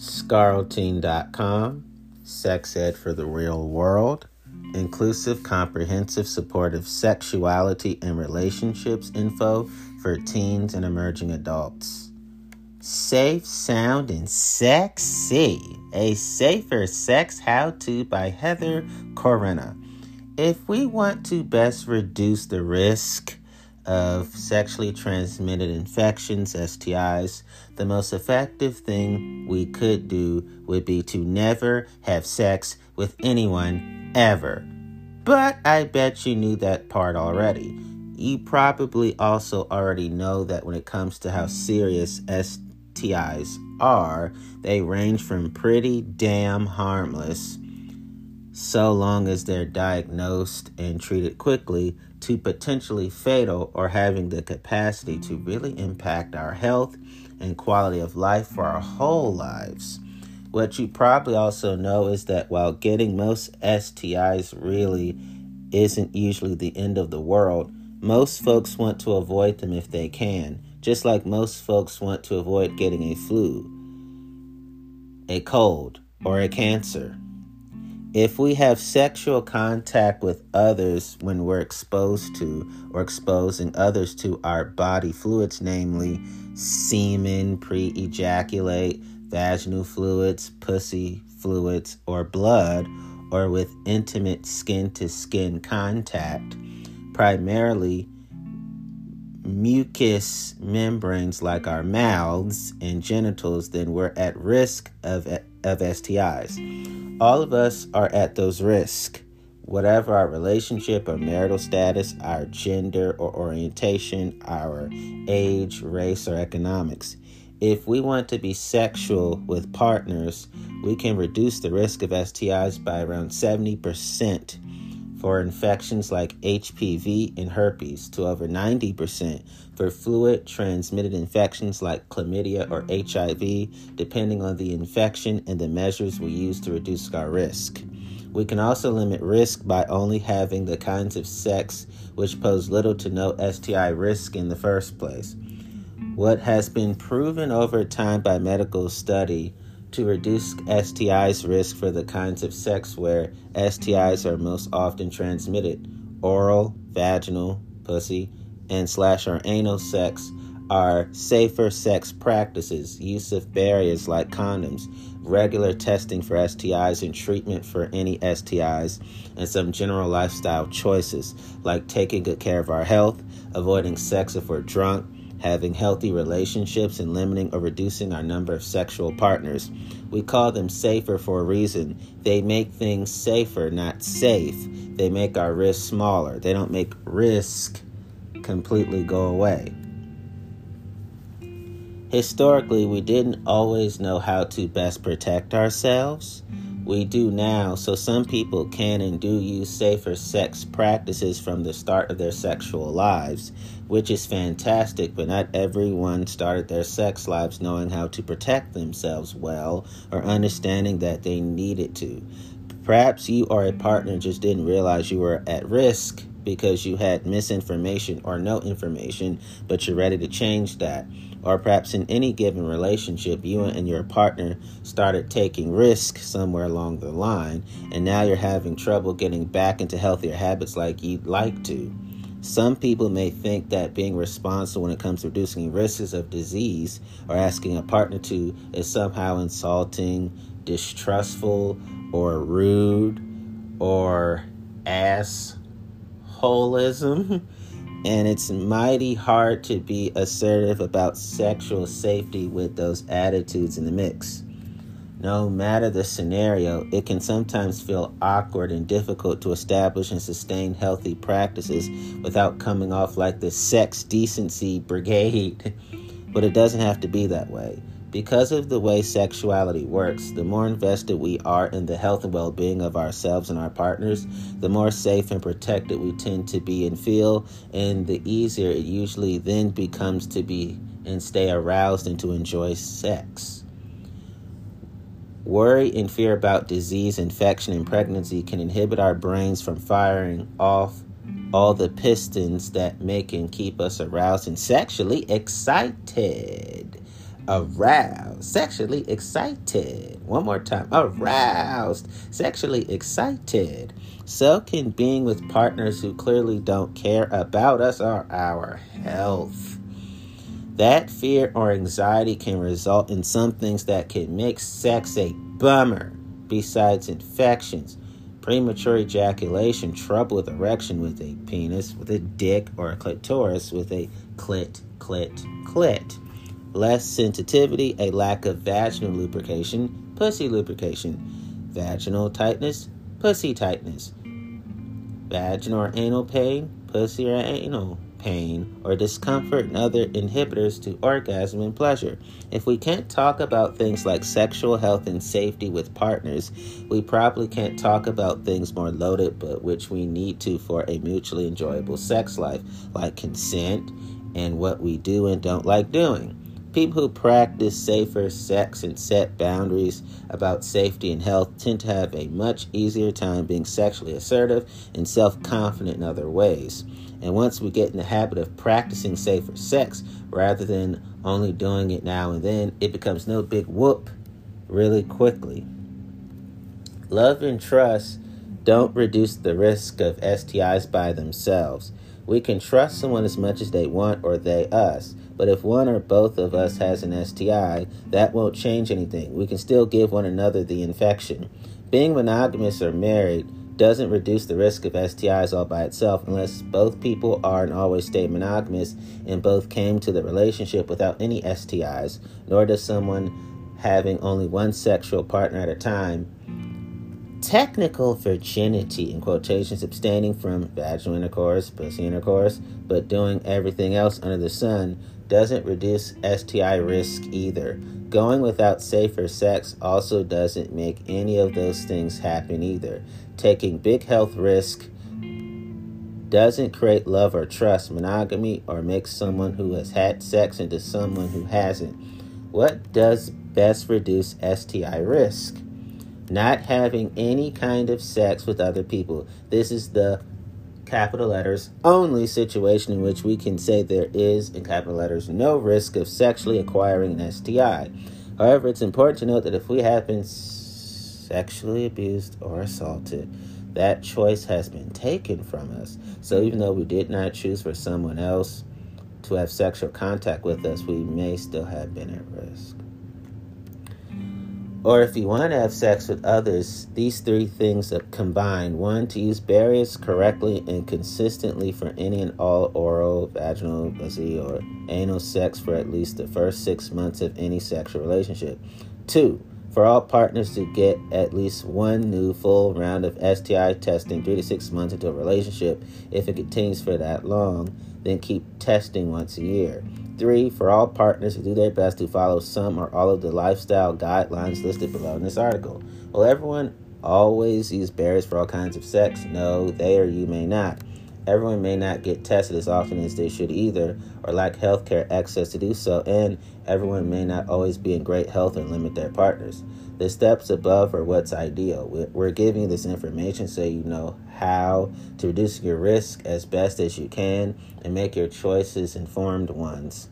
Scarleteen.com, Sex Ed for the Real World, inclusive, comprehensive, supportive sexuality and relationships info for teens and emerging adults. Safe, Sound, and Sexy, a safer sex how to by Heather Corinna. If we want to best reduce the risk of sexually transmitted infections, STIs, the most effective thing we could do would be to never have sex with anyone ever. But I bet you knew that part already. You probably also already know that when it comes to how serious STIs are, they range from pretty damn harmless so long as they're diagnosed and treated quickly to potentially fatal or having the capacity to really impact our health and quality of life for our whole lives. What you probably also know is that while getting most STIs really isn't usually the end of the world, most folks want to avoid them if they can, just like most folks want to avoid getting a flu, a cold, or a cancer. If we have sexual contact with others when we're exposed to or exposing others to our body fluids, namely semen, pre ejaculate, vaginal fluids, pussy fluids, or blood, or with intimate skin to skin contact, primarily mucous membranes like our mouths and genitals, then we're at risk of, of STIs. All of us are at those risks, whatever our relationship or marital status, our gender or orientation, our age, race, or economics. If we want to be sexual with partners, we can reduce the risk of STIs by around 70% for infections like HPV and herpes to over 90% for fluid transmitted infections like chlamydia or HIV, depending on the infection and the measures we use to reduce our risk. We can also limit risk by only having the kinds of sex which pose little to no STI risk in the first place. What has been proven over time by medical study to reduce STIs risk for the kinds of sex where STIs are most often transmitted. Oral, vaginal, pussy, and slash or anal sex are safer sex practices, use of barriers like condoms, regular testing for STIs and treatment for any STIs, and some general lifestyle choices like taking good care of our health, avoiding sex if we're drunk, having healthy relationships, and limiting or reducing our number of sexual partners. We call them safer for a reason. They make things safer, not safe. They make our risk smaller. They don't make risk completely go away. Historically, we didn't always know how to best protect ourselves we do now, so some people can and do use safer sex practices from the start of their sexual lives, which is fantastic, but not everyone started their sex lives knowing how to protect themselves well or understanding that they needed to. Perhaps you or a partner mm-hmm. just didn't realize you were at risk because you had misinformation or no information, but you're ready to change that or perhaps in any given relationship, you and your partner started taking risks somewhere along the line, and now you're having trouble getting back into healthier habits like you'd like to. Some people may think that being responsible when it comes to reducing risks of disease or asking a partner to is somehow insulting, distrustful, or rude, or assholism. And it's mighty hard to be assertive about sexual safety with those attitudes in the mix. No matter the scenario, it can sometimes feel awkward and difficult to establish and sustain healthy practices without coming off like the sex decency brigade. But it doesn't have to be that way. Because of the way sexuality works, the more invested we are in the health and well being of ourselves and our partners, the more safe and protected we tend to be and feel, and the easier it usually then becomes to be and stay aroused and to enjoy sex. Worry and fear about disease, infection, and pregnancy can inhibit our brains from firing off all the pistons that make and keep us aroused and sexually excited. aroused, sexually excited. One more time, aroused, sexually excited. So can being with partners who clearly don't care about us or our health. That fear or anxiety can result in some things that can make sex a bummer, besides infections, premature ejaculation, trouble with erection with a penis, with a dick, or a clitoris with a clit, clit, clit. Less sensitivity, a lack of vaginal lubrication, pussy lubrication. Vaginal tightness, pussy tightness. Vaginal or anal pain, pussy or anal pain, or discomfort and other inhibitors to orgasm and pleasure. If we can't talk about things like sexual health and safety with partners, we probably can't talk about things more loaded but which we need to for a mutually enjoyable sex life, like consent and what we do and don't like doing. People who practice safer sex and set boundaries about safety and health tend to have a much easier time being sexually assertive and self confident in other ways. And once we get in the habit of practicing safer sex rather than only doing it now and then, it becomes no big whoop really quickly. Love and trust don't reduce the risk of STIs by themselves. We can trust someone as much as they want or they us. But if one or both of us has an STI, that won't change anything. We can still give one another the infection. Being monogamous or married doesn't reduce the risk of STIs all by itself unless both people are and always stay monogamous and both came to the relationship without any STIs, nor does someone having only one sexual partner at a time. Technical virginity, in quotations, abstaining from vaginal intercourse, pussy intercourse, but doing everything else under the sun, doesn't reduce STI risk either. Going without safer sex also doesn't make any of those things happen either. Taking big health risk doesn't create love or trust, monogamy, or make someone who has had sex into someone who hasn't. What does best reduce STI risk? Not having any kind of sex with other people. This is the capital letters only situation in which we can say there is, in capital letters, no risk of sexually acquiring an STI. However, it's important to note that if we have been sexually abused or assaulted, that choice has been taken from us. So even though we did not choose for someone else to have sexual contact with us, we may still have been at risk. Or if you want to have sex with others, these three things combined one, to use barriers correctly and consistently for any and all oral, vaginal, pussy, or anal sex for at least the first six months of any sexual relationship. Two, for all partners to get at least one new full round of STI testing three to six months into a relationship if it continues for that long, then keep testing once a year. Three, for all partners to do their best to follow some or all of the lifestyle guidelines listed below in this article. Will everyone always use barriers for all kinds of sex? No, they or you may not. Everyone may not get tested as often as they should either, or lack healthcare access to do so, and everyone may not always be in great health and limit their partners. The steps above are what's ideal. We're giving you this information so you know how to reduce your risk as best as you can and make your choices informed ones.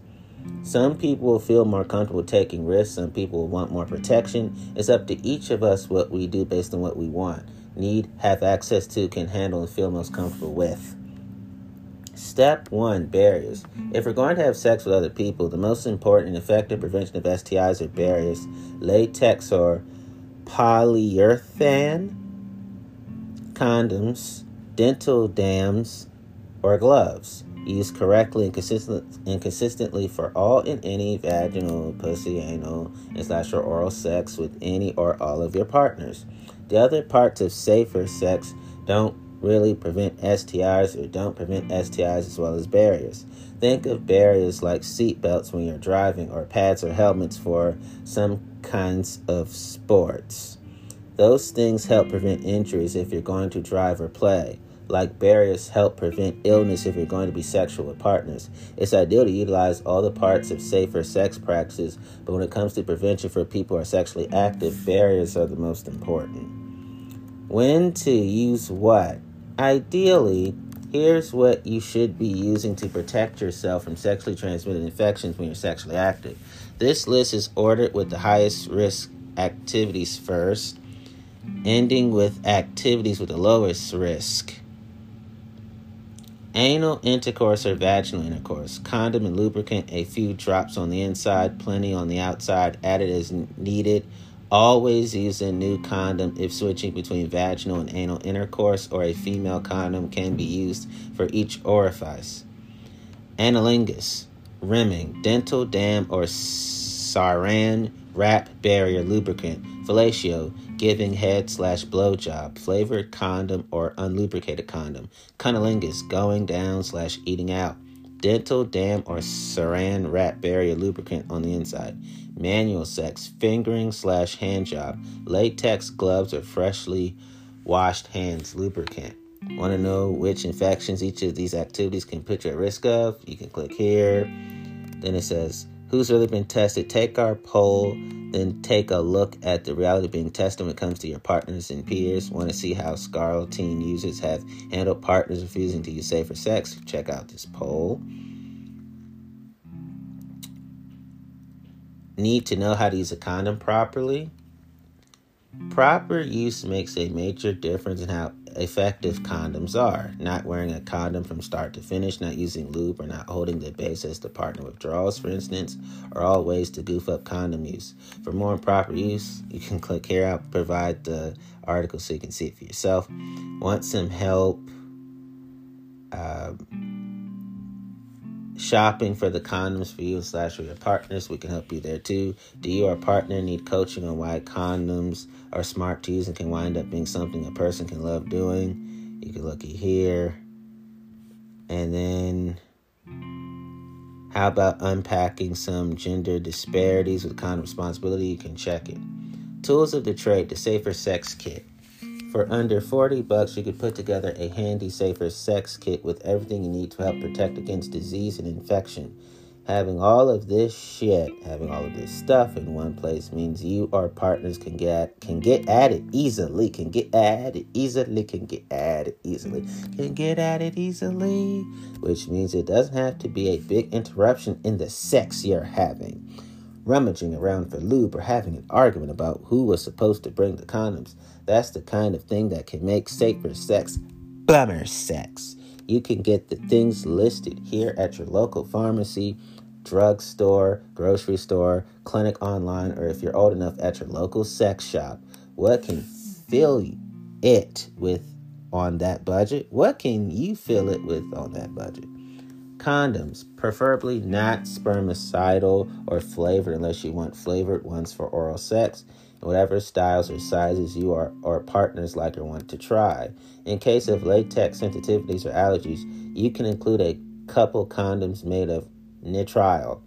Some people feel more comfortable taking risks, some people want more protection. It's up to each of us what we do based on what we want, need, have access to, can handle, and feel most comfortable with. Step one barriers. If we're going to have sex with other people, the most important and effective prevention of STIs are barriers latex or polyurethane condoms, dental dams, or gloves. Used correctly and, and consistently for all and any vaginal, pussy, anal, and slash or oral sex with any or all of your partners. The other parts of safer sex don't really prevent STIs or don't prevent STIs as well as barriers. Think of barriers like seat belts when you're driving or pads or helmets for some kinds of sports. Those things help prevent injuries if you're going to drive or play. Like barriers help prevent illness if you're going to be sexual with partners. It's ideal to utilize all the parts of safer sex practices, but when it comes to prevention for people who are sexually active, barriers are the most important. When to use what? Ideally, Here's what you should be using to protect yourself from sexually transmitted infections when you're sexually active. This list is ordered with the highest risk activities first, ending with activities with the lowest risk. Anal intercourse or vaginal intercourse. Condom and lubricant, a few drops on the inside, plenty on the outside, added as needed Always use a new condom if switching between vaginal and anal intercourse, or a female condom can be used for each orifice. Analingus, rimming, dental dam, or saran wrap barrier lubricant. Fellatio, giving head slash blowjob. Flavored condom or unlubricated condom. Cunnilingus, going down slash eating out. Dental dam or saran wrap barrier lubricant on the inside manual sex, fingering slash hand job, latex gloves, or freshly washed hands lubricant. Want to know which infections each of these activities can put you at risk of? You can click here. Then it says, Who's really been tested? Take our poll, then take a look at the reality of being tested when it comes to your partners and peers. Want to see how Scarleteen users have handled partners refusing to use safer sex? Check out this poll. need to know how to use a condom properly. Proper use makes a major difference in how effective condoms are. Not wearing a condom from start to finish, not using lube, or not holding the base as the partner withdrawals, for instance, are all ways to goof up condom use. For more improper use, you can click here. I'll provide the article so you can see it for yourself. Want some help? Uh, shopping for the condoms for you slash for your partners, we can help you there too. Do you or partner need coaching on why condoms are smart to use and can wind up being something a person can love doing? You can look at here. And then how about unpacking some gender disparities with condom responsibility? You can check it. Tools of the trade, the safer sex kit. For under 40 bucks, you could put together a handy, safer sex kit with everything you need to help protect against disease and infection. Having all of this shit, having all of this stuff in one place means you or partners can get can get at it easily, can get at it easily, can get at it easily, can get at it easily, which means it doesn't have to be a big interruption in the sex you're having. Rummaging around for lube or having an argument about who was supposed to bring the condoms. That's the kind of thing that can make safer sex bummer sex. You can get the things listed here at your local pharmacy, drugstore, grocery store, clinic online, or if you're old enough at your local sex shop. What can fill it with on that budget? What can you fill it with on that budget? Condoms, preferably not spermicidal or flavored unless you want flavored ones for oral sex whatever styles or sizes you are or partners like or want to try. In case of latex sensitivities or allergies, you can include a couple condoms made of nitrile,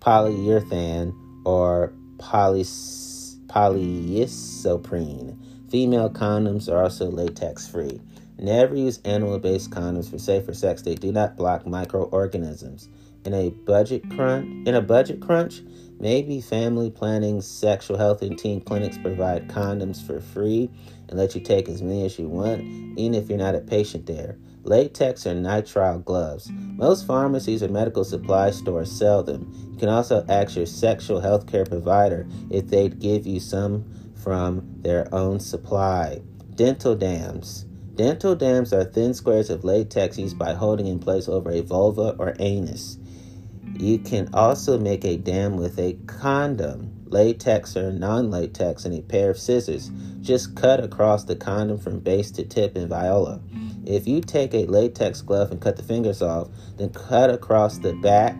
polyurethane, or polyisoprene. Female condoms are also latex free. Never use animal based condoms for safer sex. They do not block microorganisms. In a budget crunch, in a budget crunch, Maybe family planning, sexual health, and teen clinics provide condoms for free and let you take as many as you want, even if you're not a patient there. Latex or nitrile gloves. Most pharmacies or medical supply stores sell them. You can also ask your sexual health care provider if they'd give you some from their own supply. Dental dams. Dental dams are thin squares of latex used by holding in place over a vulva or anus. You can also make a dam with a condom, latex or non latex, and a pair of scissors. Just cut across the condom from base to tip in viola. If you take a latex glove and cut the fingers off, then cut across the back,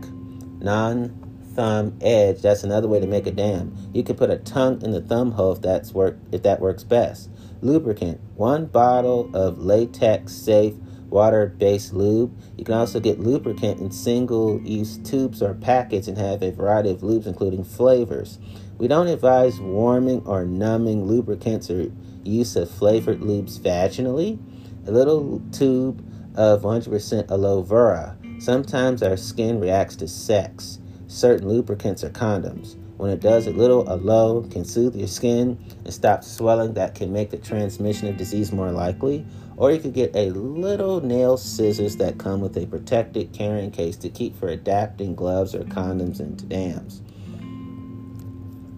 non thumb edge. That's another way to make a dam. You can put a tongue in the thumb hole if that's work if that works best. Lubricant: one bottle of latex safe water based lube. You can also get lubricant in single use tubes or packets and have a variety of lubes, including flavors. We don't advise warming or numbing lubricants or use of flavored lubes vaginally. A little tube of 100% aloe vera. Sometimes our skin reacts to sex. Certain lubricants or condoms. When it does, a little alone can soothe your skin and stop swelling that can make the transmission of disease more likely. Or you could get a little nail scissors that come with a protected carrying case to keep for adapting gloves or condoms into dams.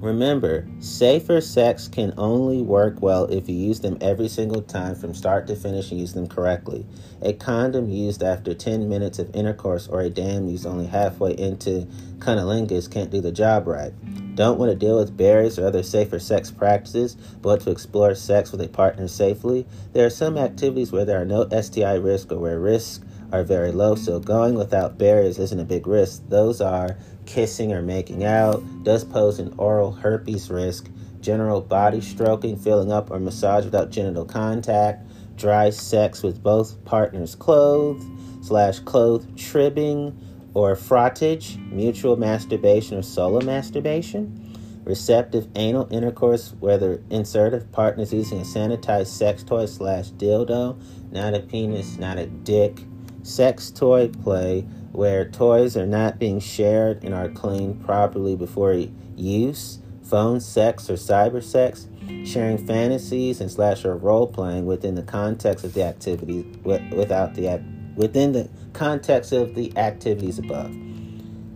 Remember, safer sex can only work well if you use them every single time from start to finish and use them correctly. A condom used after 10 minutes of intercourse or a dam used only halfway into cunnilingus can't do the job right. Don't want to deal with barriers or other safer sex practices, but to explore sex with a partner safely? There are some activities where there are no STI risk or where risks are very low, so going without barriers isn't a big risk. Those are kissing or making out, does pose an oral herpes risk, general body stroking, filling up, or massage without genital contact, dry sex with both partners clothed, slash clothed tribbing or frottage, mutual masturbation or solo masturbation, receptive anal intercourse, whether insertive partners using a sanitized sex toy slash dildo, not a penis, not a dick, sex toy play, where toys are not being shared and are cleaned properly before use, phone sex or cyber sex, sharing fantasies and slasher role playing within the context of the activities without the within the context of the activities above.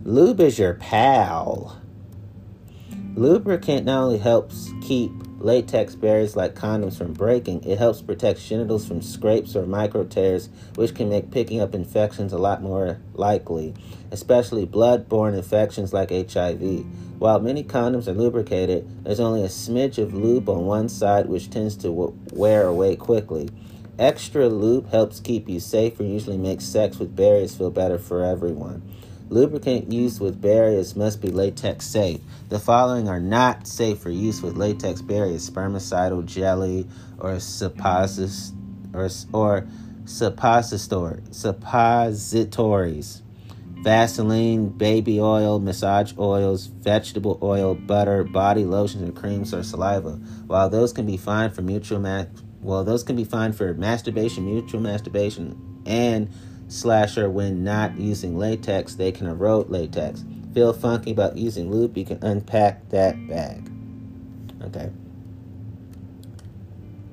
Lube is your pal. Lubricant not only helps keep latex barriers like condoms from breaking, it helps protect genitals from scrapes or micro tears, which can make picking up infections a lot more likely, especially blood-borne infections like HIV. While many condoms are lubricated, there's only a smidge of lube on one side, which tends to wear away quickly. Extra lube helps keep you safe and usually makes sex with barriers feel better for everyone. Lubricant used with barriers must be latex safe. The following are not safe for use with latex barriers: spermicidal jelly or supposis or or suppositor suppositories. Vaseline, baby oil, massage oils, vegetable oil, butter, body lotions, and creams or saliva. While those can be fine for mutual ma- well, those can be fine for masturbation, mutual masturbation, and slasher when not using latex, they can erode latex. Feel funky about using lube, you can unpack that bag. Okay.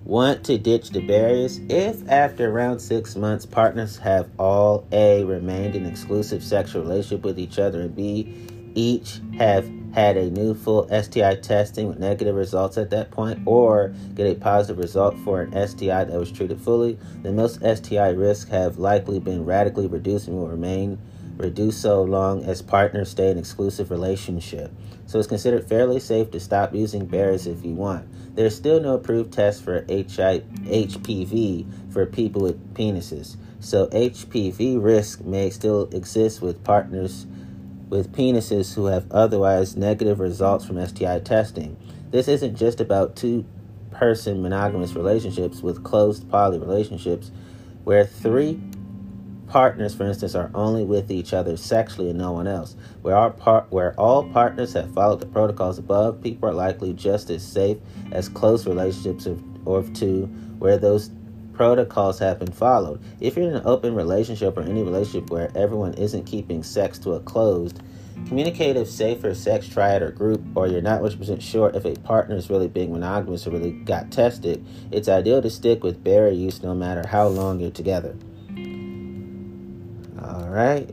Want to ditch the barriers? If after around six months partners have all A remained in exclusive sexual relationship with each other and B each have had a new full STI testing with negative results at that point, or get a positive result for an STI that was treated fully, then most STI risks have likely been radically reduced and will remain reduced so long as partners stay in exclusive relationship. So it's considered fairly safe to stop using barriers if you want. There's still no approved test for HPV for people with penises. So HPV risk may still exist with partners with penises who have otherwise negative results from STI testing. This isn't just about two person monogamous relationships with closed poly relationships where three partners for instance are only with each other sexually and no one else where our part where all partners have followed the protocols above people are likely just as safe as close relationships of, or of two where those protocols have been followed. If you're in an open relationship or any relationship where everyone isn't keeping sex to a closed, communicative, safer sex triad or group, or you're not 100% sure if a partner is really being monogamous or really got tested, it's ideal to stick with barrier use no matter how long you're together. All right.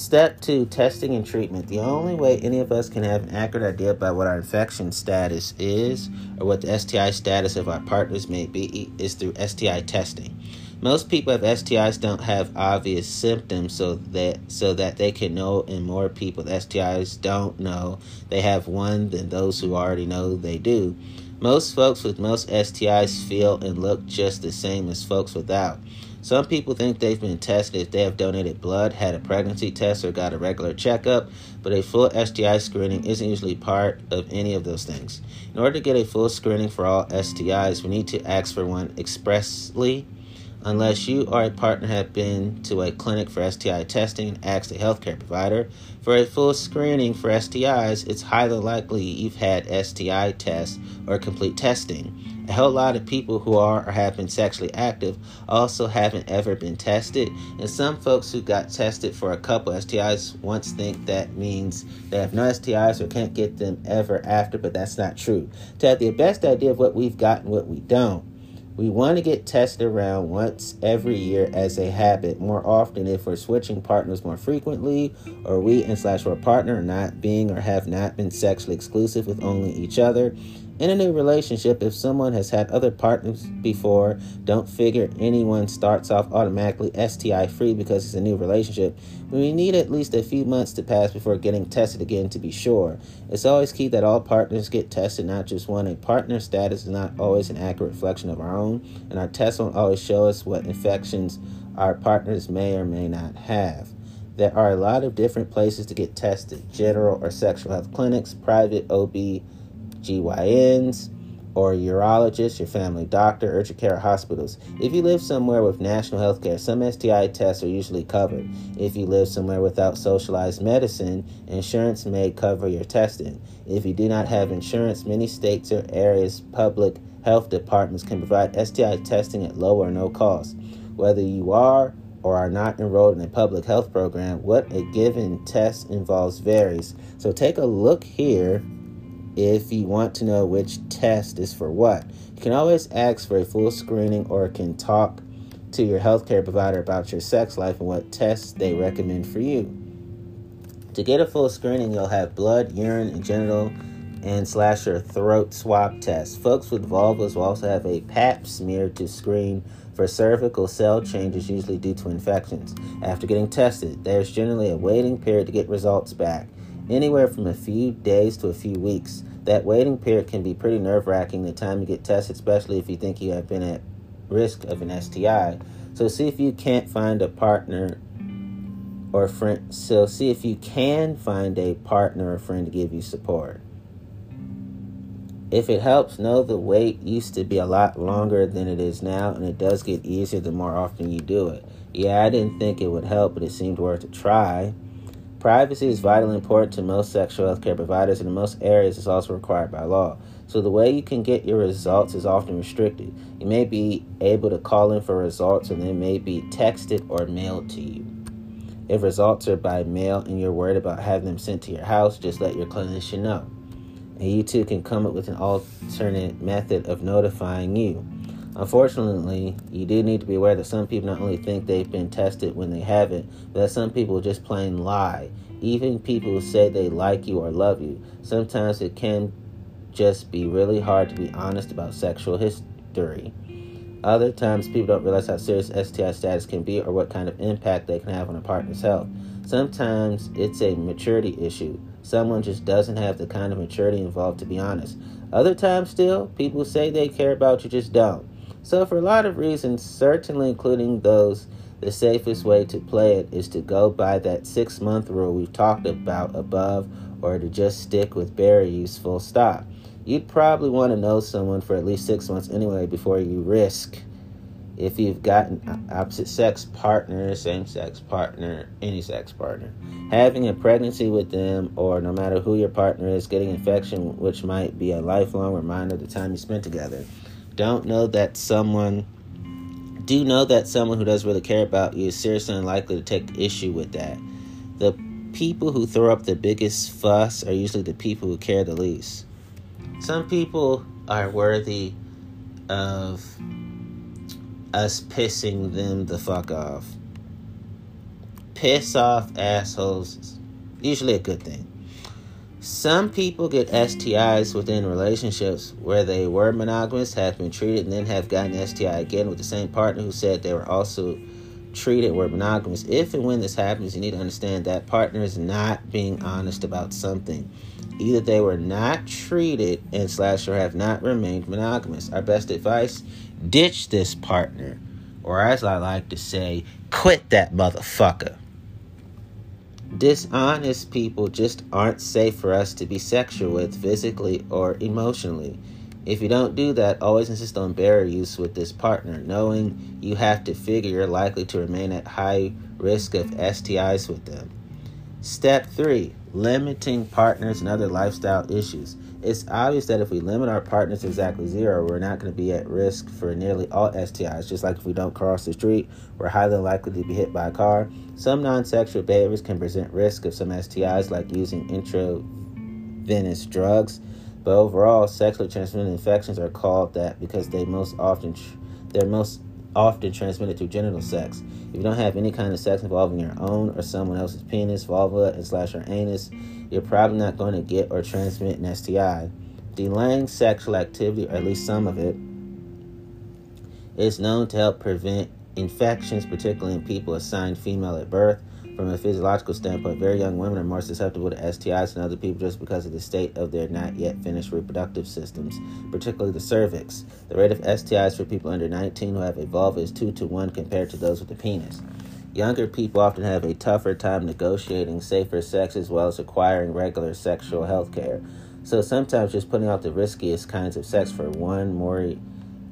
Step two testing and treatment. The only way any of us can have an accurate idea about what our infection status is or what the STI status of our partners may be is through STI testing. Most people have STIs don't have obvious symptoms so that so that they can know and more people with STIs don't know they have one than those who already know they do. Most folks with most STIs feel and look just the same as folks without. Some people think they've been tested if they have donated blood, had a pregnancy test, or got a regular checkup, but a full STI screening isn't usually part of any of those things. In order to get a full screening for all STIs, we need to ask for one expressly. Unless you or a partner have been to a clinic for STI testing and asked a healthcare provider for a full screening for STIs, it's highly likely you've had STI tests or complete testing. A whole lot of people who are or have been sexually active also haven't ever been tested, and some folks who got tested for a couple STIs once think that means they have no STIs or can't get them ever after, but that's not true. To have the best idea of what we've got and what we don't, we want to get tested around once every year as a habit, more often if we're switching partners more frequently, or we and slash our partner not being or have not been sexually exclusive with only each other. In a new relationship, if someone has had other partners before, don't figure anyone starts off automatically STI free because it's a new relationship. We need at least a few months to pass before getting tested again to be sure. It's always key that all partners get tested, not just one. A partner status is not always an accurate reflection of our own, and our tests won't always show us what infections our partners may or may not have. There are a lot of different places to get tested general or sexual health clinics, private OB GYNs, or urologist, your family doctor, urgent care hospitals. If you live somewhere with national health care, some STI tests are usually covered. If you live somewhere without socialized medicine, insurance may cover your testing. If you do not have insurance, many states or areas public health departments can provide STI testing at low or no cost. Whether you are or are not enrolled in a public health program, what a given test involves varies. So take a look here if you want to know which test is for what. You can always ask for a full screening or can talk to your healthcare provider about your sex life and what tests they recommend for you. To get a full screening, you'll have blood, urine, and genital and slash your throat swab test. Folks with vulvas will also have a pap smear to screen for cervical cell changes, usually due to infections. After getting tested, there's generally a waiting period to get results back anywhere from a few days to a few weeks. That waiting period can be pretty nerve wracking the time you get tested, especially if you think you have been at risk of an STI. So see if you can't find a partner or friend. So see if you can find a partner or friend to give you support. If it helps, know the wait used to be a lot longer than it is now, and it does get easier the more often you do it. Yeah, I didn't think it would help, but it seemed worth a try. Privacy is vitally important to most sexual health care providers, and in most areas is also required by law. So the way you can get your results is often restricted. You may be able to call in for results, and they may be texted or mailed to you. If results are by mail and you're worried about having them sent to your house, just let your clinician know. And you too can come up with an alternate method of notifying you. Unfortunately, you do need to be aware that some people not only think they've been tested when they haven't, but that some people just plain lie. Even people who say they like you or love you. Sometimes it can just be really hard to be honest about sexual history. Other times, people don't realize how serious STI status can be or what kind of impact they can have on a partner's health. Sometimes it's a maturity issue. Someone just doesn't have the kind of maturity involved to be honest. Other times, still, people say they care about you, just don't. So, for a lot of reasons, certainly including those, the safest way to play it is to go by that six month rule we've talked about above or to just stick with berry use full stop. You'd probably want to know someone for at least six months anyway before you risk. If you've got an opposite sex partner, same sex partner, any sex partner, having a pregnancy with them, or no matter who your partner is, getting infection, which might be a lifelong reminder of the time you spent together don't know that someone do know that someone who does really care about you is seriously unlikely to take issue with that. The people who throw up the biggest fuss are usually the people who care the least. Some people are worthy of us pissing them the fuck off. Piss off assholes, usually a good thing. Some people get STIs within relationships where they were monogamous, have been treated, and then have gotten STI again with the same partner who said they were also treated were monogamous. If and when this happens, you need to understand that partner is not being honest about something. Either they were not treated and slash or have not remained monogamous. Our best advice: ditch this partner, or as I like to say, quit that motherfucker. Dishonest people just aren't safe for us to be sexual with physically or emotionally. If you don't do that, always insist on barrier use with this partner, knowing you have to figure you're likely to remain at high risk of STIs with them. Step three limiting partners and other lifestyle issues. It's obvious that if we limit our partners to exactly zero, we're not going to be at risk for nearly all STIs. Just like if we don't cross the street, we're highly likely to be hit by a car. Some non sexual behaviors can present risk of some STIs, like using intravenous drugs. But overall, sexually transmitted infections are called that because they most often tr- they're most often transmitted through genital sex. If you don't have any kind of sex involving your own or someone else's penis, vulva, and slash or anus, you're probably not going to get or transmit an STI. Delaying sexual activity, or at least some of it, is known to help prevent infections, particularly in people assigned female at birth. From a physiological standpoint, very young women are more susceptible to STIs than other people just because of the state of their not yet finished reproductive systems, particularly the cervix. The rate of STIs for people under 19 who have a vulva is 2 to 1 compared to those with a penis. Younger people often have a tougher time negotiating safer sex as well as acquiring regular sexual health care. So sometimes just putting out the riskiest kinds of sex for one more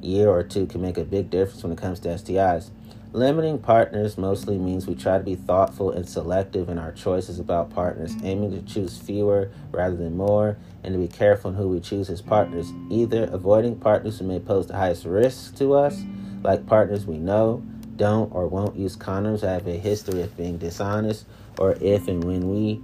year or two can make a big difference when it comes to STIs. Limiting partners mostly means we try to be thoughtful and selective in our choices about partners, aiming to choose fewer rather than more, and to be careful in who we choose as partners. Either avoiding partners who may pose the highest risk to us, like partners we know don't or won't use condoms, have a history of being dishonest, or if and when we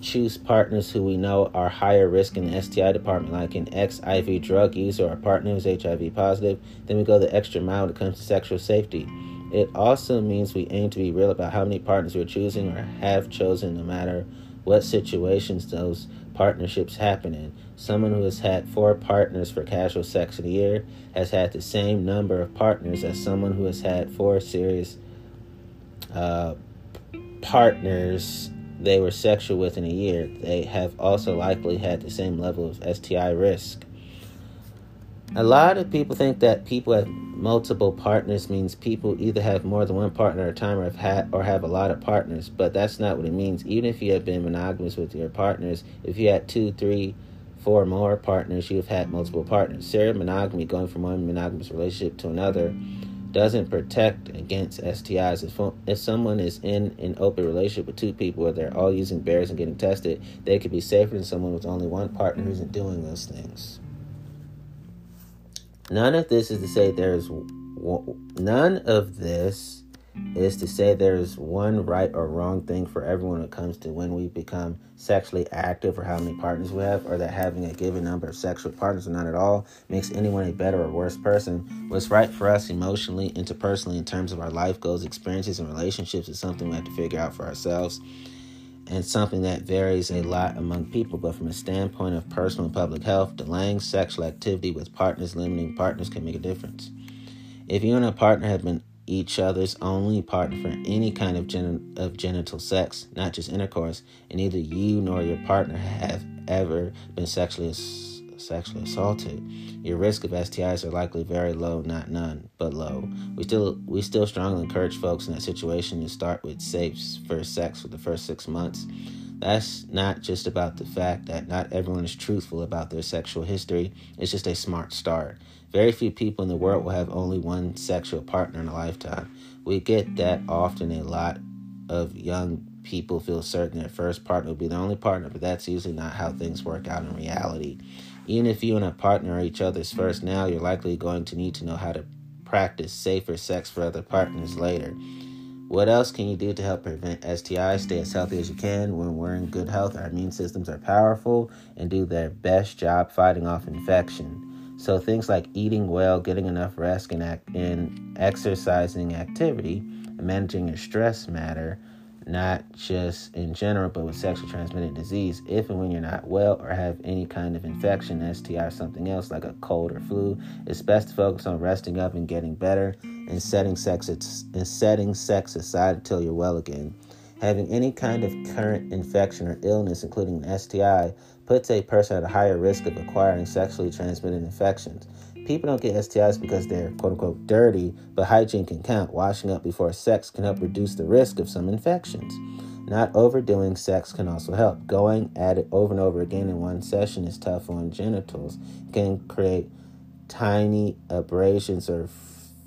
choose partners who we know are higher risk in the STI department, like an ex IV drug user or a partner who's HIV positive, then we go the extra mile when it comes to sexual safety. It also means we aim to be real about how many partners we're choosing or have chosen, no matter what situations those partnerships happen in. Someone who has had four partners for casual sex in a year has had the same number of partners as someone who has had four serious uh, partners they were sexual with in a year. They have also likely had the same level of STI risk. A lot of people think that people have multiple partners means people either have more than one partner at a time or have had or have a lot of partners, but that's not what it means. Even if you have been monogamous with your partners, if you had two, three, four more partners, you have had multiple partners. Serial monogamy, going from one monogamous relationship to another, doesn't protect against STIs. If, if someone is in an open relationship with two people where they're all using barriers and getting tested, they could be safer than someone with only one partner who isn't doing those things. None of this is to say there's none of this is to say there's one right or wrong thing for everyone when it comes to when we become sexually active or how many partners we have, or that having a given number of sexual partners or none at all makes anyone a better or worse person. What's right for us emotionally, interpersonally, in terms of our life goals, experiences, and relationships is something we have to figure out for ourselves and something that varies a lot among people, but from a standpoint of personal and public health, delaying sexual activity with partners, limiting partners can make a difference. If you and a partner have been each other's only partner for any kind of, gen- of genital sex, not just intercourse, and neither you nor your partner have ever been sexually sexually assaulted, your risk of STIs are likely very low, not none, but low. We still we still strongly encourage folks in that situation to start with safe first sex for the first six months. That's not just about the fact that not everyone is truthful about their sexual history. It's just a smart start. Very few people in the world will have only one sexual partner in a lifetime. We get that often a lot of young people feel certain their first partner will be the only partner, but that's usually not how things work out in reality. Even if you and a partner are each other's first now, you're likely going to need to know how to practice safer sex for other partners later. What else can you do to help prevent STIs? Stay as healthy as you can. When we're in good health, our immune systems are powerful and do their best job fighting off infection. So things like eating well, getting enough rest, and, act- and exercising activity, and managing your stress matter not just in general, but with sexually transmitted disease. If and when you're not well or have any kind of infection, STI, or something else like a cold or flu, it's best to focus on resting up and getting better and setting sex and setting sex aside until you're well again. Having any kind of current infection or illness, including an STI, puts a person at a higher risk of acquiring sexually transmitted infections. People don't get STIs because they're quote unquote dirty, but hygiene can count. Washing up before sex can help reduce the risk of some infections. Not overdoing sex can also help. Going at it over and over again in one session is tough on genitals. It can create tiny abrasions or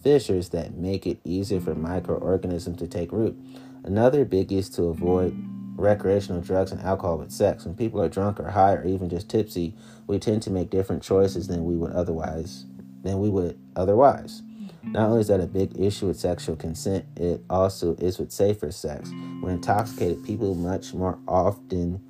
fissures that make it easier for microorganisms to take root. Another biggie is to avoid recreational drugs and alcohol with sex. When people are drunk or high or even just tipsy, we tend to make different choices than we would otherwise than we would otherwise. Not only is that a big issue with sexual consent, it also is with safer sex. When intoxicated, people much more often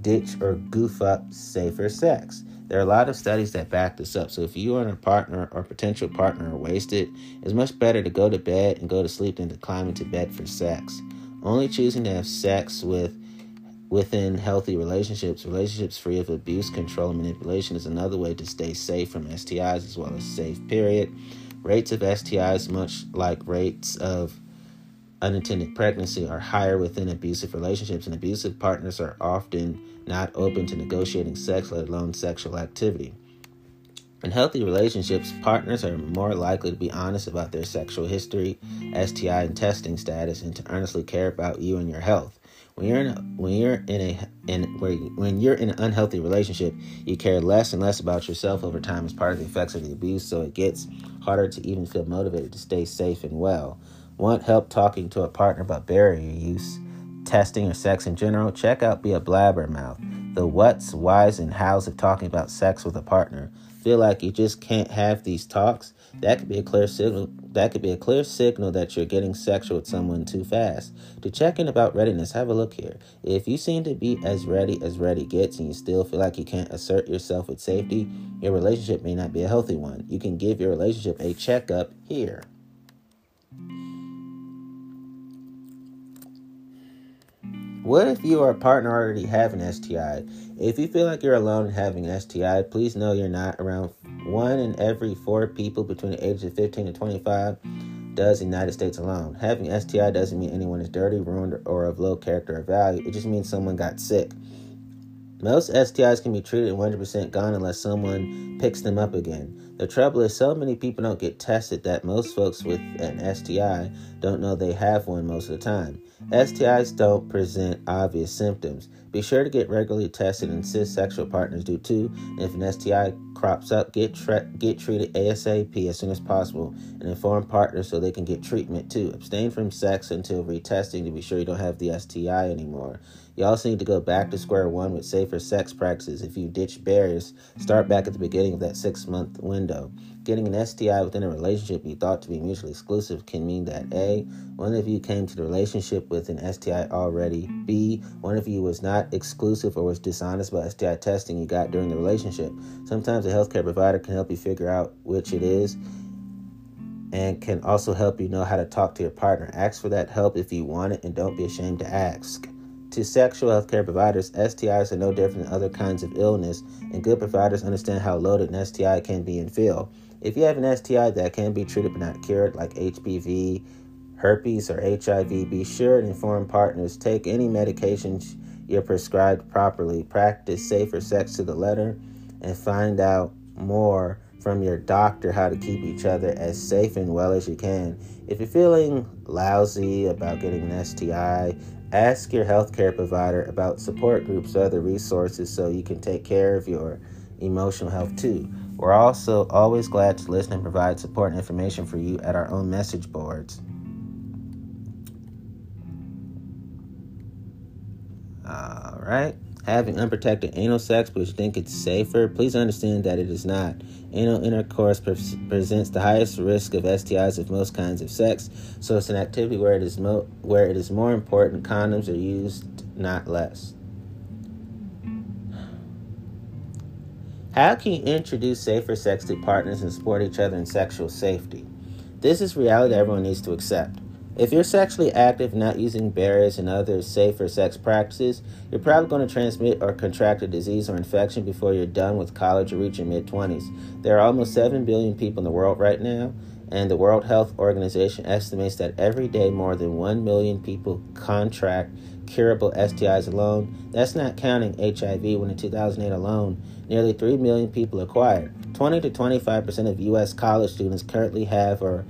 ditch or goof up safer sex. There are a lot of studies that back this up. So if you and a partner or potential partner are wasted, it's much better to go to bed and go to sleep than to climb into bed for sex. Only choosing to have sex with within healthy relationships, relationships free of abuse, control, and manipulation is another way to stay safe from STIs as well as safe, period. Rates of STIs, much like rates of unintended pregnancy, are higher within abusive relationships, and abusive partners are often not open to negotiating sex, let alone sexual activity. In healthy relationships, partners are more likely to be honest about their sexual history, STI, and testing status, and to earnestly care about you and your health. When you're in a, when you're in a in where when you're in an unhealthy relationship, you care less and less about yourself over time as part of the effects of the abuse. So it gets harder to even feel motivated to stay safe and well. Want help talking to a partner about barrier use, testing, or sex in general? Check out Be a Blabbermouth. The what's, whys, and hows of talking about sex with a partner feel like you just can't have these talks, that could be a clear signal that could be a clear signal that you're getting sexual with someone too fast. To check in about readiness, have a look here. If you seem to be as ready as ready gets and you still feel like you can't assert yourself with safety, your relationship may not be a healthy one. You can give your relationship a checkup here. What if you or a partner already have an STI? If you feel like you're alone in having an STI, please know you're not. Around one in every four people between the ages of 15 and 25 does the United States alone. Having STI doesn't mean anyone is dirty, ruined, or of low character or value. It just means someone got sick. Most STIs can be treated and 100% gone unless someone picks them up again. The trouble is, so many people don't get tested that most folks with an STI don't know they have one most of the time. STIs don't present obvious symptoms. Be sure to get regularly tested, and cis sexual partners do too. If an STI crops up, get tra- get treated ASAP as soon as possible, and inform partners so they can get treatment too. Abstain from sex until retesting to be sure you don't have the STI anymore. You also need to go back to square one with safer sex practices. If you ditch barriers, start back at the beginning of that six month window. Getting an STI within a relationship you thought to be mutually exclusive can mean that A, one of you came to the relationship with an STI already, B, one of you was not exclusive or was dishonest about STI testing you got during the relationship. Sometimes a healthcare provider can help you figure out which it is and can also help you know how to talk to your partner. Ask for that help if you want it and don't be ashamed to ask. To sexual healthcare providers, STIs are no different than other kinds of illness, and good providers understand how loaded an STI can be and feel. If you have an STI that can be treated but not cured, like HPV, herpes, or HIV, be sure to inform partners. Take any medications you're prescribed properly. Practice safer sex to the letter, and find out more from your doctor how to keep each other as safe and well as you can. If you're feeling lousy about getting an STI, Ask your healthcare provider about support groups or other resources so you can take care of your emotional health too. We're also always glad to listen and provide support and information for you at our own message boards. All right having unprotected anal sex but you think it's safer, please understand that it is not. Anal intercourse pre- presents the highest risk of STIs of most kinds of sex, so it's an activity where it is mo- where it is more important condoms are used, not less. How can you introduce safer sex to partners and support each other in sexual safety? This is reality everyone needs to accept. If you're sexually active, not using barriers and other safer sex practices, you're probably going to transmit or contract a disease or infection before you're done with college or reach your mid 20s. There are almost 7 billion people in the world right now, and the World Health Organization estimates that every day more than 1 million people contract curable STIs alone. That's not counting HIV, when in 2008 alone, nearly 3 million people acquired. 20 to 25% of U.S. college students currently have or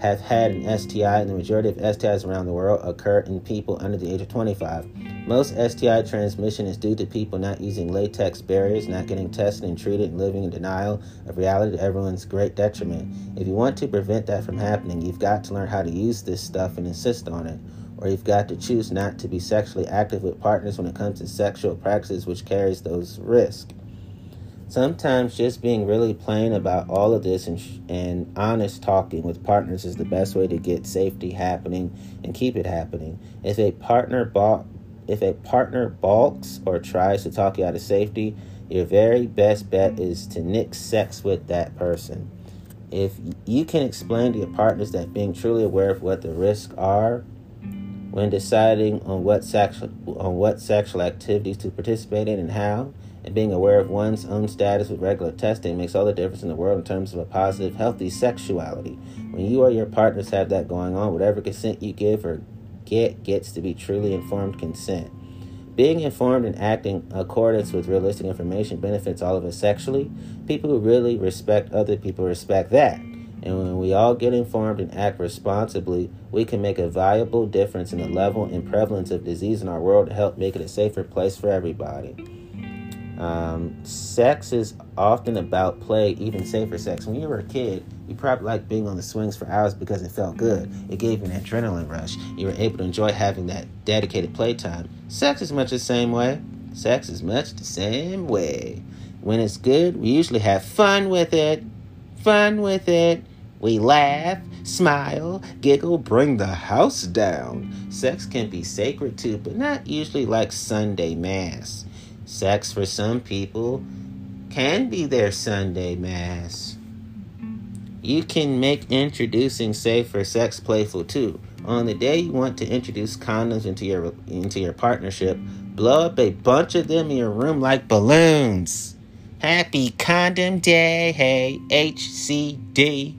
have had an STI, and the majority of STIs around the world occur in people under the age of 25. Most STI transmission is due to people not using latex barriers, not getting tested and treated, and living in denial of reality to everyone's great detriment. If you want to prevent that from happening, you've got to learn how to use this stuff and insist on it. Or you've got to choose not to be sexually active with partners when it comes to sexual practices, which carries those risks. Sometimes just being really plain about all of this and, sh- and honest talking with partners is the best way to get safety happening and keep it happening. If a partner bought if a partner balks or tries to talk you out of safety, your very best bet is to nix sex with that person. If you can explain to your partners that being truly aware of what the risks are when deciding on what sexual on what sexual activities to participate in and how, and being aware of one's own status with regular testing makes all the difference in the world in terms of a positive, healthy sexuality. When you or your partners have that going on, whatever consent you give or get gets to be truly informed consent. Being informed and acting in accordance with realistic information benefits all of us sexually. People who really respect other people respect that. And when we all get informed and act responsibly, we can make a valuable difference in the level and prevalence of disease in our world to help make it a safer place for everybody. Um, sex is often about play, even safer sex. When you were a kid, you probably liked being on the swings for hours because it felt good. It gave you an adrenaline rush. You were able to enjoy having that dedicated playtime. Sex is much the same way. Sex is much the same way. When it's good, we usually have fun with it. Fun with it. We laugh, smile, giggle, bring the house down. Sex can be sacred too, but not usually like Sunday Mass. Sex for some people can be their Sunday Mass. You can make introducing safer sex playful too. On the day you want to introduce condoms into your into your partnership, blow up a bunch of them in your room like balloons. Happy Condom Day, hey HCD.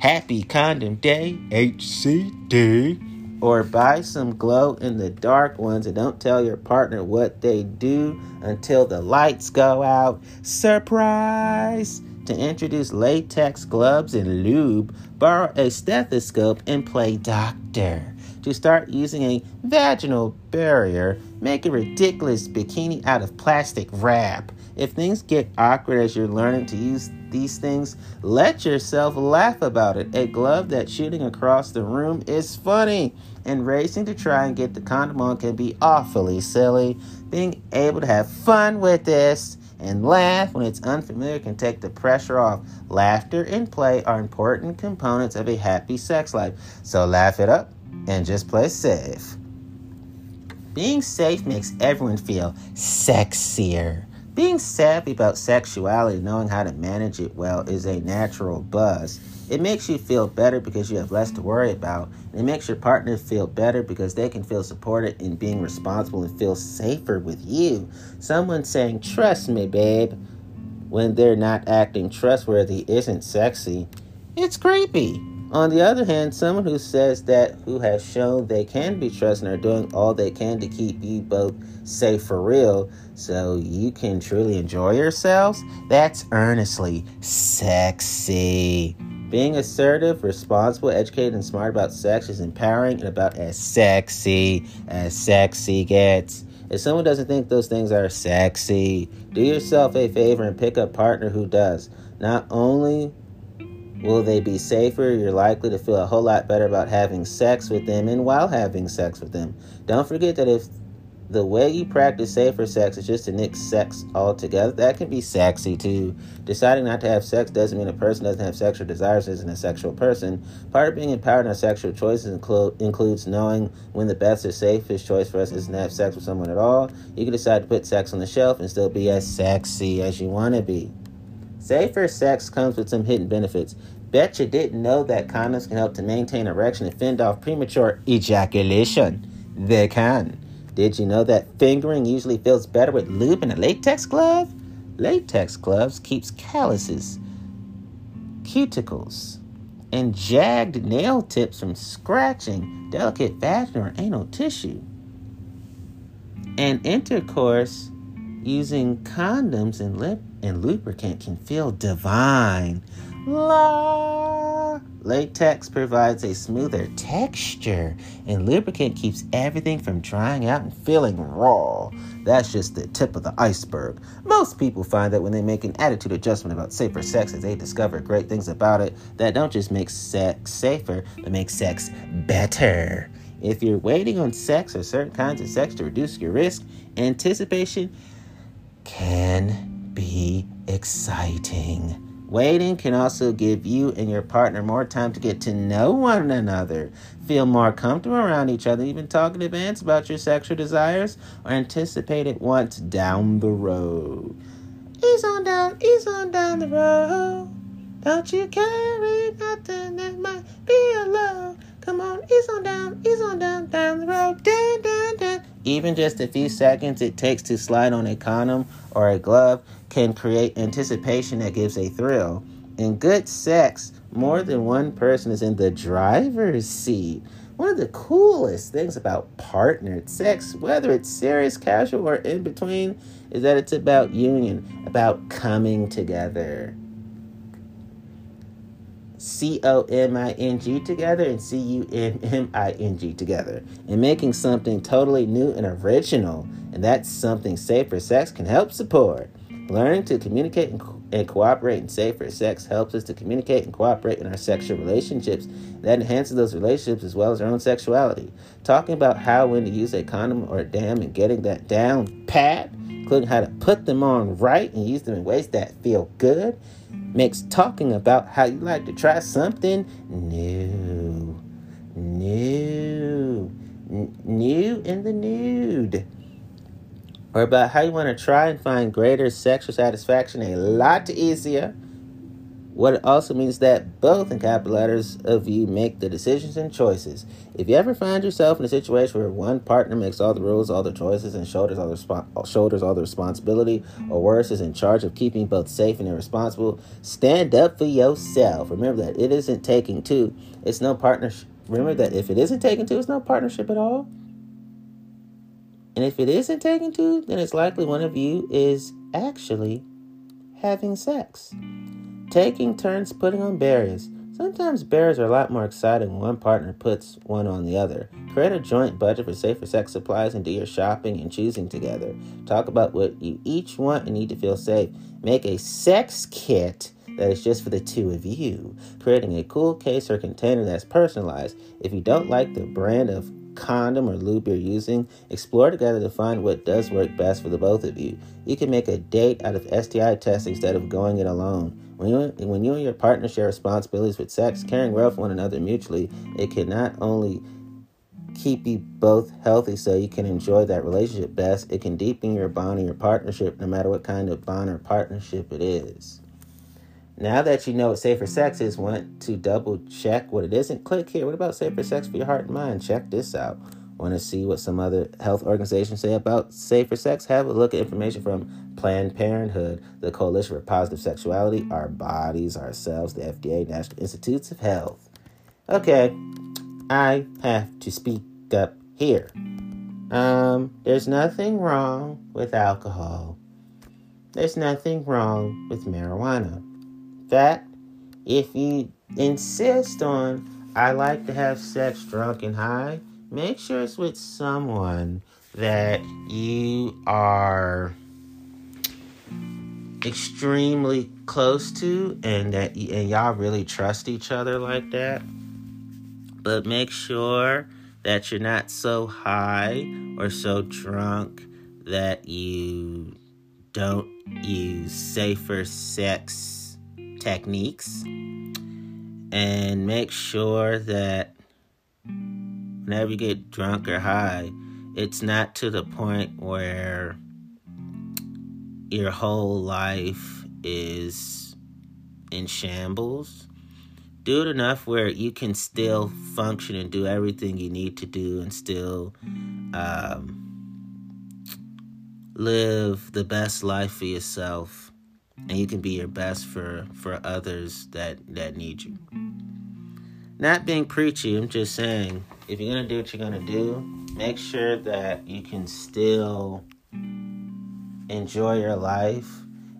Happy Condom Day, HCD or buy some glow in the dark ones and don't tell your partner what they do until the lights go out. Surprise! To introduce latex gloves and lube, borrow a stethoscope and play doctor. To start using a vaginal barrier, make a ridiculous bikini out of plastic wrap. If things get awkward as you're learning to use these things, let yourself laugh about it. A glove that's shooting across the room is funny, and racing to try and get the condom on can be awfully silly. Being able to have fun with this and laugh when it's unfamiliar can take the pressure off. Laughter and play are important components of a happy sex life, so laugh it up and just play safe. Being safe makes everyone feel sexier. Being savvy about sexuality, knowing how to manage it well, is a natural buzz. It makes you feel better because you have less to worry about. It makes your partner feel better because they can feel supported in being responsible and feel safer with you. Someone saying, Trust me, babe, when they're not acting trustworthy isn't sexy. It's creepy. On the other hand, someone who says that, who has shown they can be trusted are doing all they can to keep you both safe for real so you can truly enjoy yourselves, that's earnestly sexy. Being assertive, responsible, educated, and smart about sex is empowering and about as sexy as sexy gets. If someone doesn't think those things are sexy, do yourself a favor and pick a partner who does. Not only Will they be safer? You're likely to feel a whole lot better about having sex with them and while having sex with them. Don't forget that if the way you practice safer sex is just to nix sex altogether, that can be sexy too. Deciding not to have sex doesn't mean a person doesn't have sexual desires isn't a sexual person. Part of being empowered in our sexual choices include, includes knowing when the best or safest choice for us is to have sex with someone at all. You can decide to put sex on the shelf and still be as sexy as you want to be. Safer sex comes with some hidden benefits. Bet you didn't know that condoms can help to maintain erection and fend off premature ejaculation. They can. Did you know that fingering usually feels better with lube and a latex glove? Latex gloves keeps calluses, cuticles, and jagged nail tips from scratching delicate vaginal or anal tissue. And intercourse using condoms and lip and lubricant can feel divine. La. Latex provides a smoother texture, and lubricant keeps everything from drying out and feeling raw. That's just the tip of the iceberg. Most people find that when they make an attitude adjustment about safer sex, as they discover great things about it that don't just make sex safer, but make sex better. If you're waiting on sex or certain kinds of sex to reduce your risk, anticipation can be exciting. Waiting can also give you and your partner more time to get to know one another, feel more comfortable around each other, even talk in advance about your sexual desires or anticipate it once down the road. Ease on down, ease on down the road. Don't you carry nothing that might be alone. Come on, ease on down, ease on down, down the road. Dun, dun, dun. Even just a few seconds it takes to slide on a condom or a glove can create anticipation that gives a thrill. In good sex, more than one person is in the driver's seat. One of the coolest things about partnered sex, whether it's serious, casual, or in between, is that it's about union, about coming together. C O M I N G together and C U N M I N G together and making something totally new and original. And that's something safer sex can help support. Learning to communicate and, co- and cooperate in safer sex helps us to communicate and cooperate in our sexual relationships. That enhances those relationships as well as our own sexuality. Talking about how when to use a condom or a dam and getting that down pat, including how to put them on right and use them in ways that feel good, makes talking about how you like to try something new, new, n- new in the nude or about how you want to try and find greater sexual satisfaction a lot easier. What it also means that both in capital letters of you make the decisions and choices. If you ever find yourself in a situation where one partner makes all the rules, all the choices, and shoulders all the respo- shoulders all the responsibility, or worse, is in charge of keeping both safe and irresponsible, stand up for yourself. Remember that it isn't taking two; it's no partnership. Remember that if it isn't taking two, it's no partnership at all. And if it isn't taking two, then it's likely one of you is actually having sex. Taking turns putting on barriers. Sometimes barriers are a lot more exciting when one partner puts one on the other. Create a joint budget for safer sex supplies and do your shopping and choosing together. Talk about what you each want and need to feel safe. Make a sex kit that is just for the two of you, creating a cool case or container that's personalized. If you don't like the brand of condom or lube you're using, explore together to find what does work best for the both of you. You can make a date out of STI testing instead of going it alone. When you, when you and your partner share responsibilities with sex, caring well for one another mutually, it can not only keep you both healthy so you can enjoy that relationship best, it can deepen your bond and your partnership no matter what kind of bond or partnership it is. Now that you know what safer sex is, want to double check what it isn't? Click here. What about safer sex for your heart and mind? Check this out. Want to see what some other health organizations say about safer sex? Have a look at information from Planned Parenthood, the Coalition for Positive Sexuality, Our Bodies, Ourselves, the FDA, National Institutes of Health. Okay, I have to speak up here. Um, there's nothing wrong with alcohol. There's nothing wrong with marijuana that if you insist on I like to have sex drunk and high, make sure it's with someone that you are extremely close to and that y- and y'all really trust each other like that. But make sure that you're not so high or so drunk that you don't use safer sex techniques and make sure that you get drunk or high, it's not to the point where your whole life is in shambles. Do it enough where you can still function and do everything you need to do and still um, live the best life for yourself and you can be your best for for others that that need you not being preachy i'm just saying if you're gonna do what you're gonna do make sure that you can still enjoy your life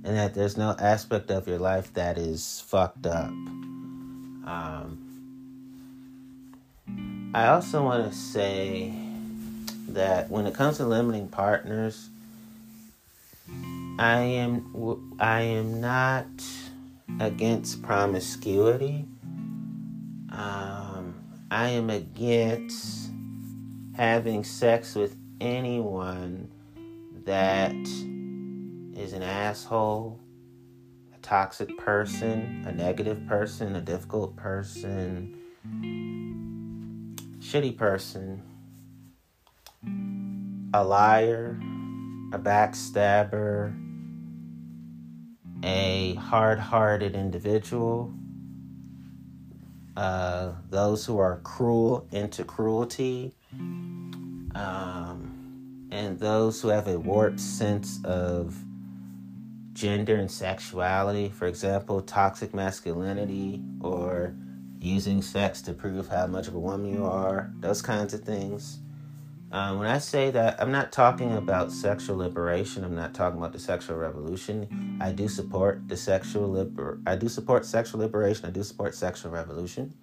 and that there's no aspect of your life that is fucked up. Um, I also want to say that when it comes to limiting partners, I am I am not against promiscuity. Um, I am against having sex with anyone that is an asshole, a toxic person, a negative person, a difficult person, shitty person, a liar, a backstabber, a hard hearted individual, uh, those who are cruel into cruelty, um, and those who have a warped sense of gender and sexuality, for example, toxic masculinity or using sex to prove how much of a woman you are, those kinds of things. Um, when I say that, I'm not talking about sexual liberation. I'm not talking about the sexual revolution. I do support the sexual liber. I do support sexual liberation. I do support sexual revolution.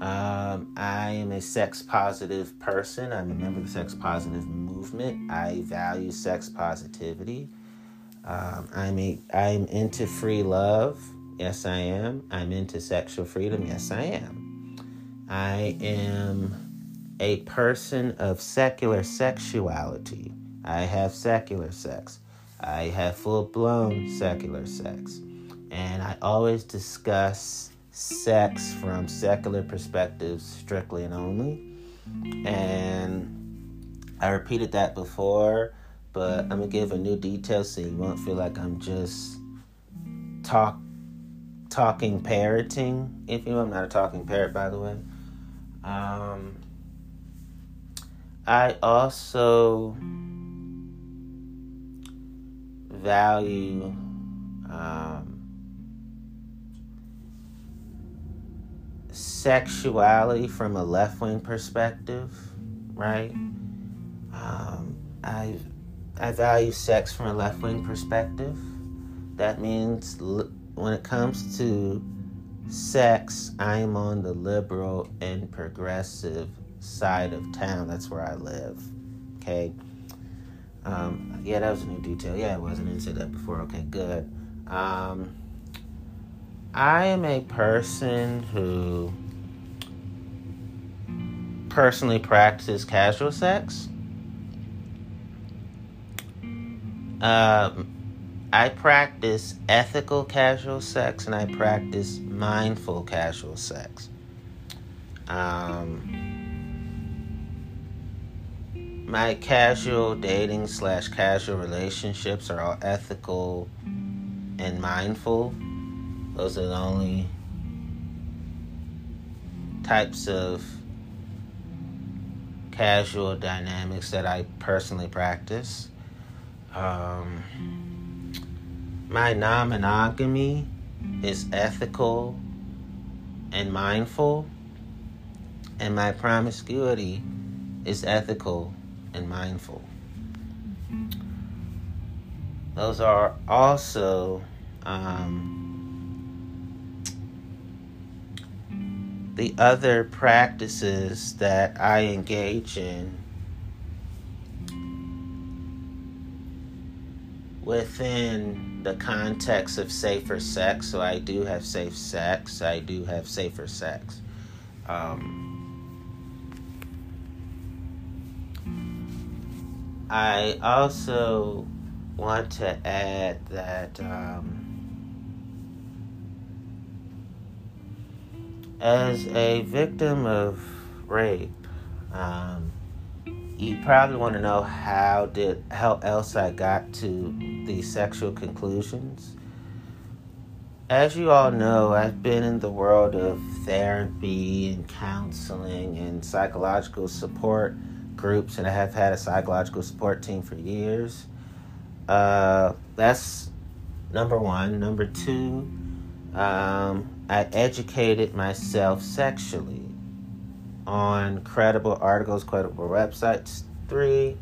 Um, I am a sex positive person. I'm a member of the sex positive movement. I value sex positivity. Um, I'm a, I'm into free love. Yes, I am. I'm into sexual freedom. Yes, I am. I am a person of secular sexuality. I have secular sex. I have full blown secular sex. And I always discuss sex from secular perspectives strictly and only. And I repeated that before, but I'm gonna give a new detail so you won't feel like I'm just talk talking parroting. If you know, I'm not a talking parrot, by the way. Um, I also value um, sexuality from a left wing perspective, right? Um, I I value sex from a left wing perspective. That means when it comes to sex, I am on the liberal and progressive side of town. That's where I live. Okay. Um, yeah, that was a new detail. Yeah, I wasn't into that before. Okay, good. Um, I am a person who personally practices casual sex. Um, I practice ethical casual sex and I practice mindful casual sex. Um, my casual dating slash casual relationships are all ethical and mindful. Those are the only types of casual dynamics that I personally practice. Um, my non monogamy is ethical and mindful, and my promiscuity is ethical and mindful. Those are also um, the other practices that I engage in within the context of safer sex. So I do have safe sex. I do have safer sex. Um, I also want to add that um, as a victim of rape, um, you probably want to know how did how else I got to these sexual conclusions. As you all know, I've been in the world of therapy and counseling and psychological support groups, and I have had a psychological support team for years. Uh, that's number one. Number two, um, I educated myself sexually on credible articles, credible websites. Three,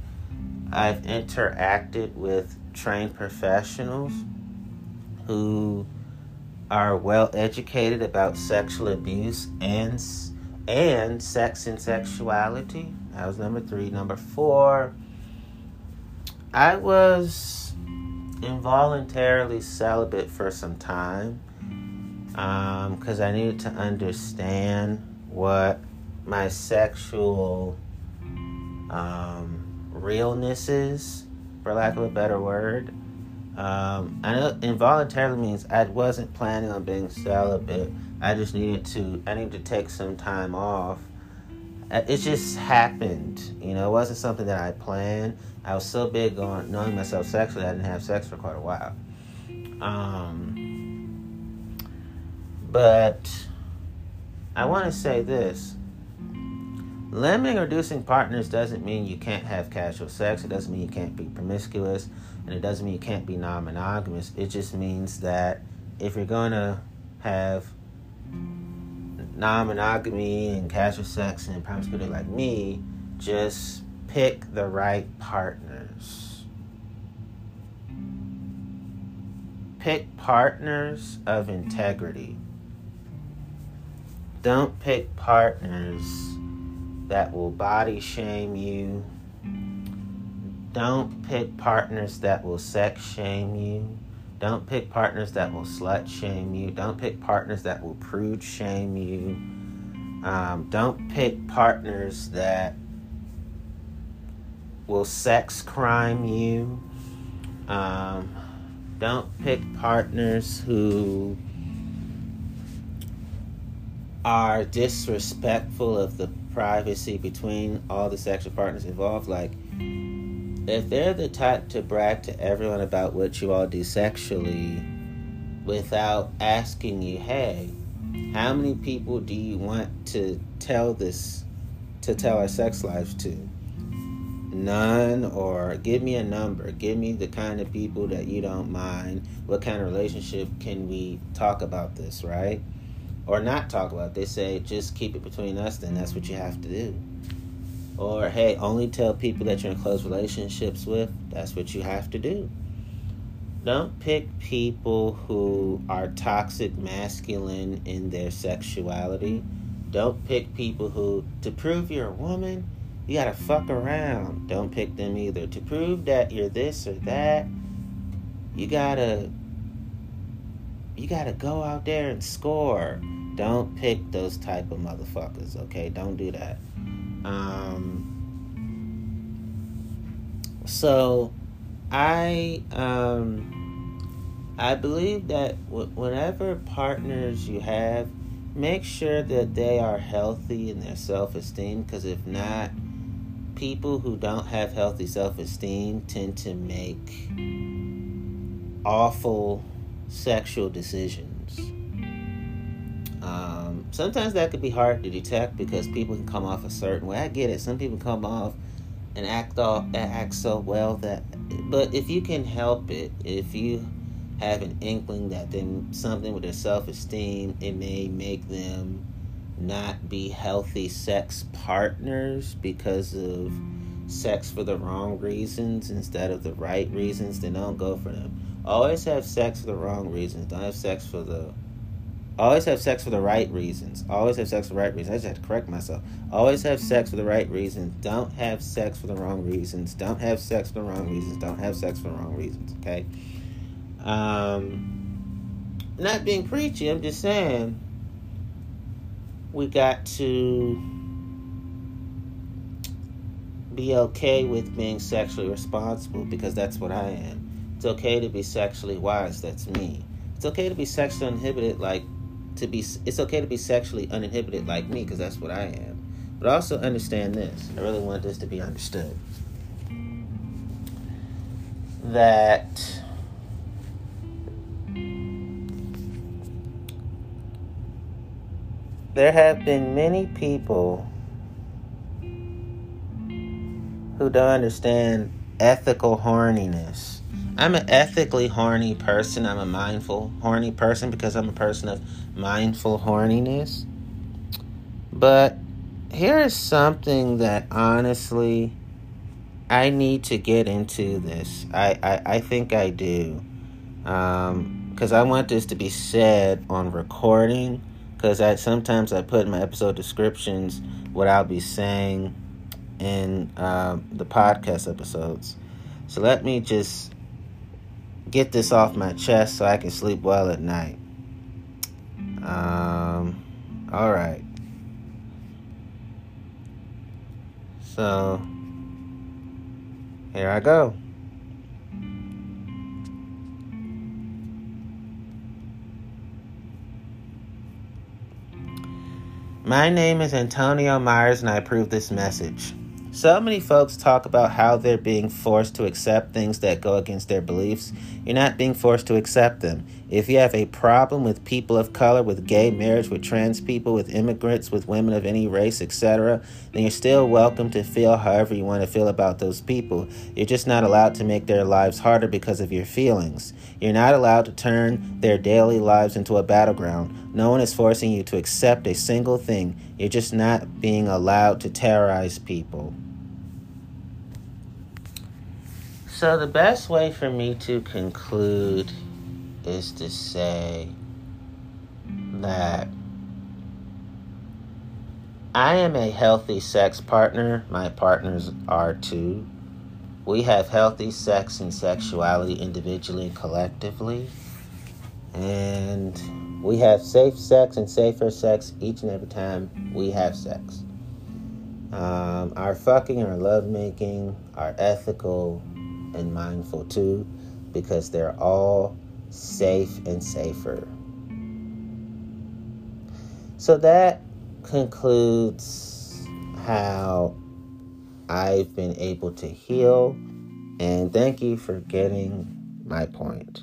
I've interacted with trained professionals who are well educated about sexual abuse and and sex and sexuality. That was number three. Number four, I was involuntarily celibate for some time because um, I needed to understand what my sexual um, realness is, for lack of a better word. Um, I know involuntarily means I wasn't planning on being celibate. I just needed to. I needed to take some time off. Uh, it just happened, you know. It wasn't something that I planned. I was so big on knowing myself sexually, I didn't have sex for quite a while. Um, but I want to say this: limiting or reducing partners doesn't mean you can't have casual sex. It doesn't mean you can't be promiscuous and it doesn't mean you can't be non monogamous. It just means that if you're going to have non monogamy and casual sex and promiscuity like me, just pick the right partners. Pick partners of integrity. Don't pick partners that will body shame you don't pick partners that will sex shame you. Don't pick partners that will slut shame you. Don't pick partners that will prude shame you. Um, don't pick partners that will sex crime you. Um, don't pick partners who are disrespectful of the privacy between all the sexual partners involved. Like, if they're the type to brag to everyone about what you all do sexually without asking you, hey, how many people do you want to tell this, to tell our sex lives to? None, or give me a number. Give me the kind of people that you don't mind. What kind of relationship can we talk about this, right? Or not talk about. It. They say just keep it between us, then that's what you have to do. Or, hey, only tell people that you're in close relationships with. That's what you have to do. Don't pick people who are toxic masculine in their sexuality. Don't pick people who, to prove you're a woman, you gotta fuck around. Don't pick them either. To prove that you're this or that, you gotta you gotta go out there and score. Don't pick those type of motherfuckers, okay? Don't do that. Um, so I um, I believe that w- whenever partners you have, make sure that they are healthy in their self esteem. Because if not, people who don't have healthy self esteem tend to make awful sexual decisions. Um, sometimes that could be hard to detect because people can come off a certain way. I get it. Some people come off and act all act so well that, but if you can help it, if you have an inkling that then something with their self esteem, it may make them not be healthy sex partners because of sex for the wrong reasons instead of the right reasons, then don't go for them. Always have sex for the wrong reasons. Don't have sex for the Always have sex for the right reasons. Always have sex for the right reasons. I just had to correct myself. Always have sex for the right reasons. Don't have sex for the wrong reasons. Don't have sex for the wrong reasons. Don't have sex for the wrong reasons. Okay. Um, not being preachy. I'm just saying we got to be okay with being sexually responsible because that's what I am. It's okay to be sexually wise. That's me. It's okay to be sexually inhibited, like to be it's okay to be sexually uninhibited like me because that's what I am. But also understand this. I really want this to be understood. That there have been many people who don't understand ethical horniness I'm an ethically horny person. I'm a mindful horny person because I'm a person of mindful horniness. But here is something that honestly I need to get into this. I, I, I think I do. Um, because I want this to be said on recording. Because I sometimes I put in my episode descriptions what I'll be saying in uh, the podcast episodes. So let me just get this off my chest so I can sleep well at night. Um, all right. So here I go. My name is Antonio Myers, and I approve this message. So many folks talk about how they're being forced to accept things that go against their beliefs. You're not being forced to accept them. If you have a problem with people of color, with gay marriage, with trans people, with immigrants, with women of any race, etc., then you're still welcome to feel however you want to feel about those people. You're just not allowed to make their lives harder because of your feelings. You're not allowed to turn their daily lives into a battleground. No one is forcing you to accept a single thing. You're just not being allowed to terrorize people. So, the best way for me to conclude is to say that I am a healthy sex partner. My partners are too. We have healthy sex and sexuality individually and collectively. And we have safe sex and safer sex each and every time we have sex. Um, our fucking, our lovemaking, are ethical, and mindful too, because they're all safe and safer. So that concludes how I've been able to heal, and thank you for getting my point.